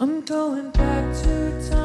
I'm going back to time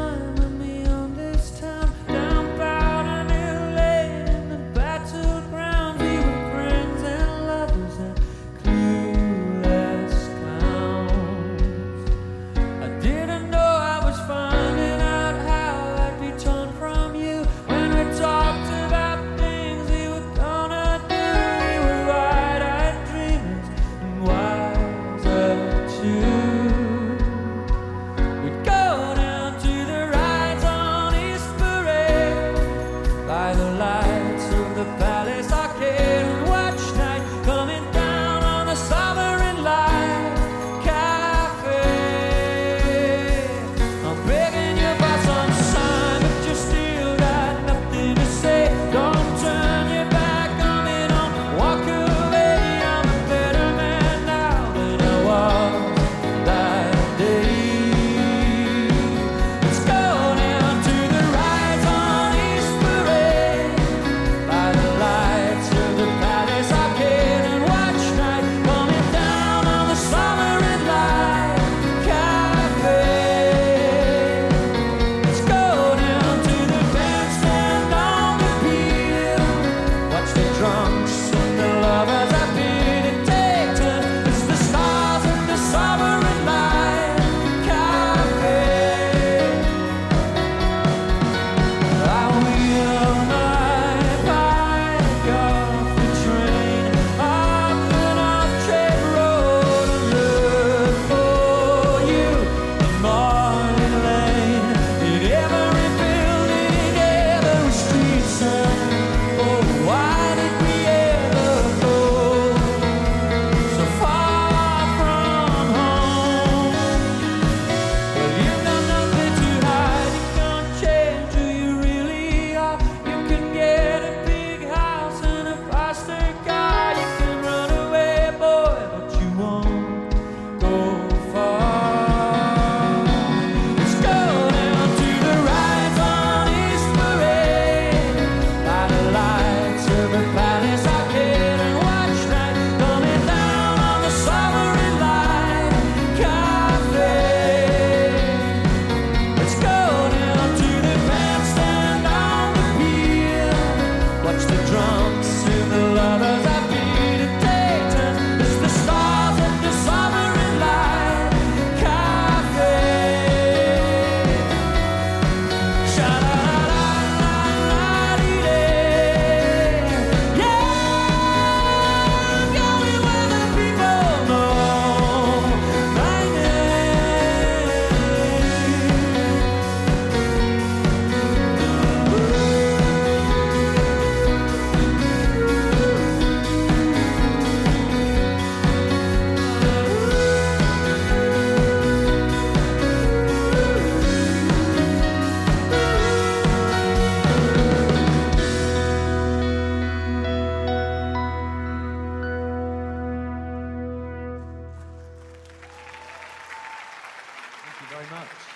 very much.